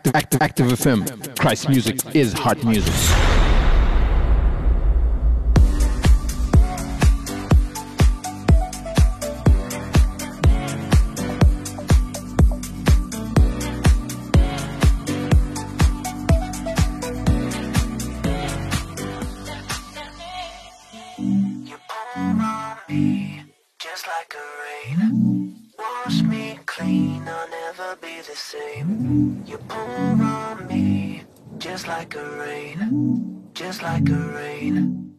active, active, active, FM. Christ music is heart music. like a rain, just like a rain.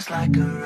Just like a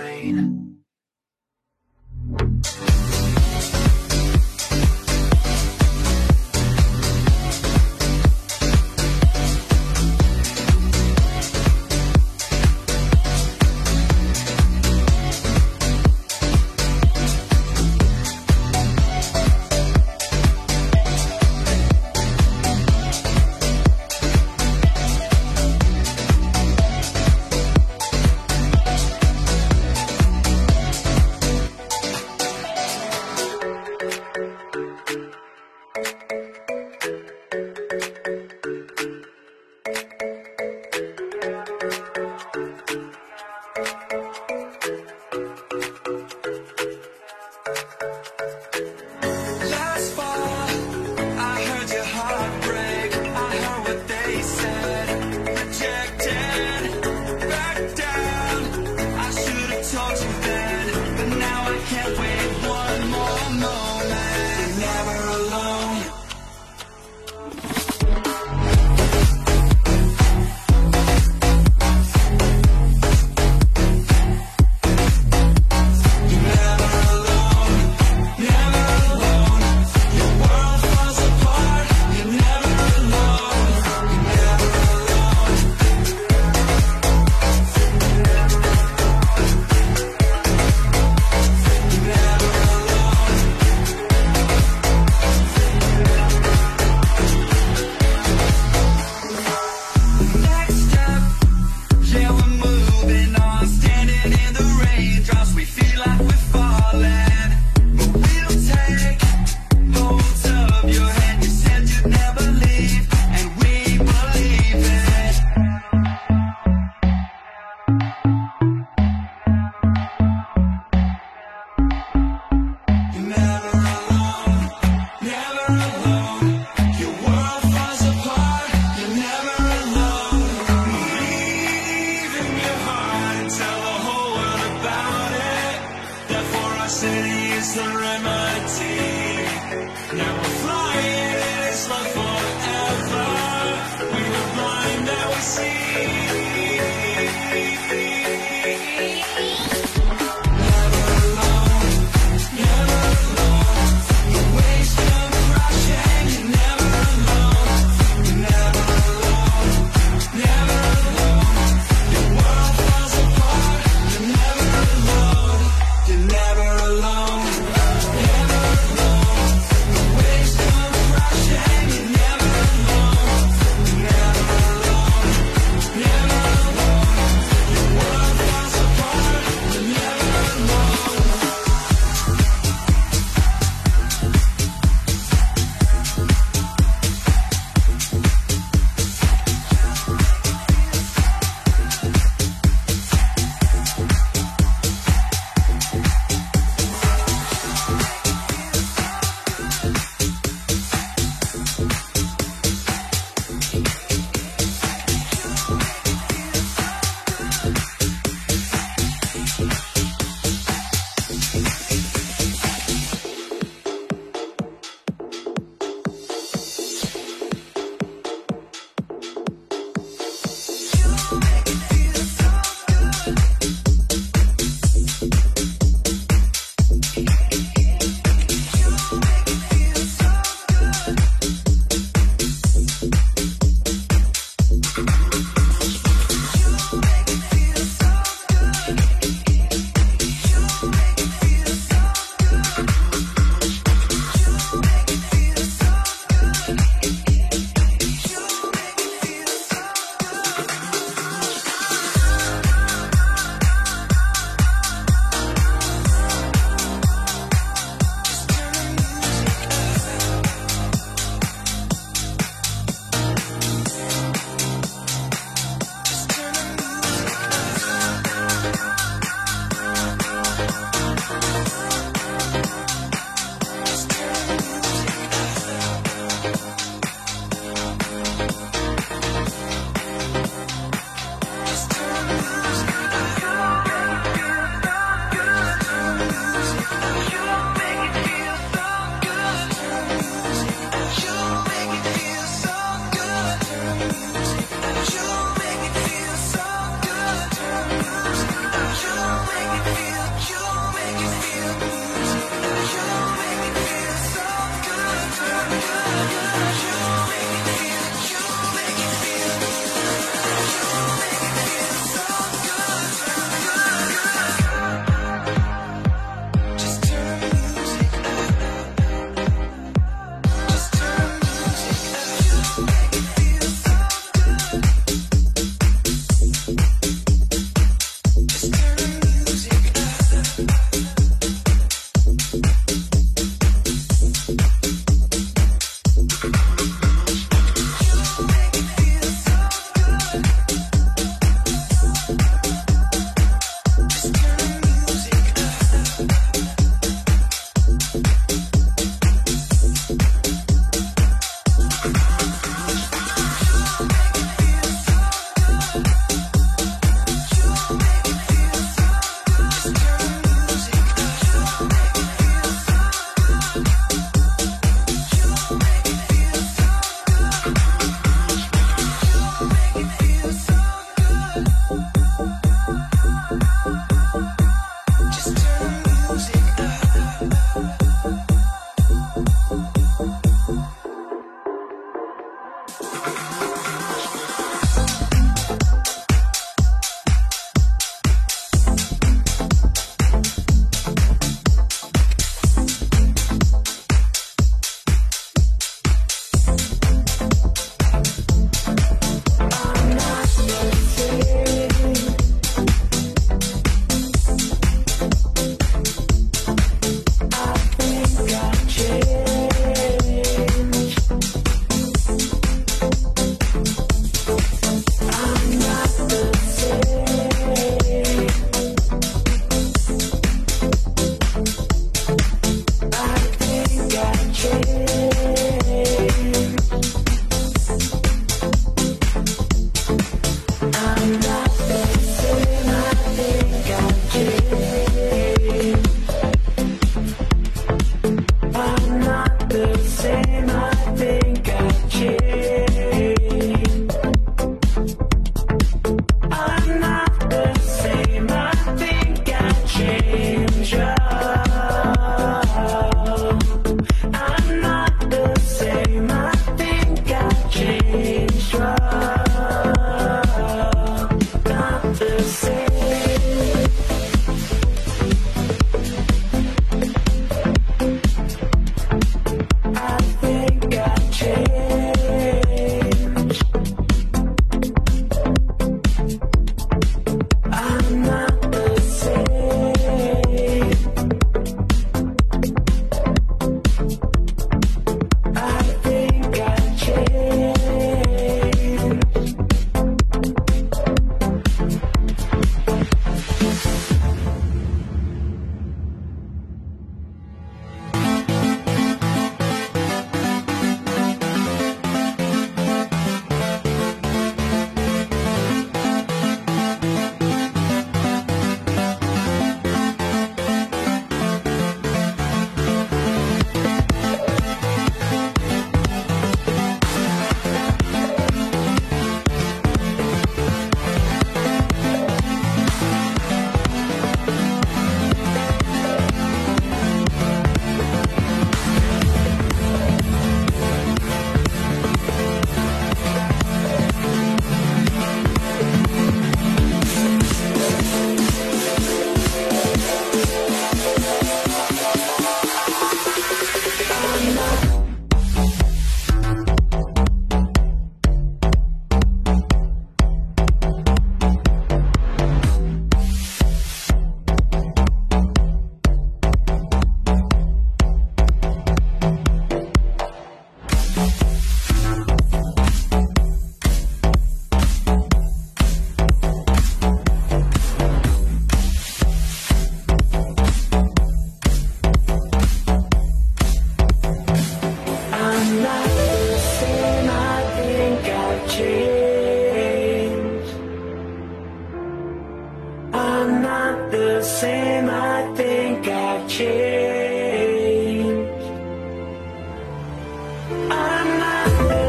I'm not.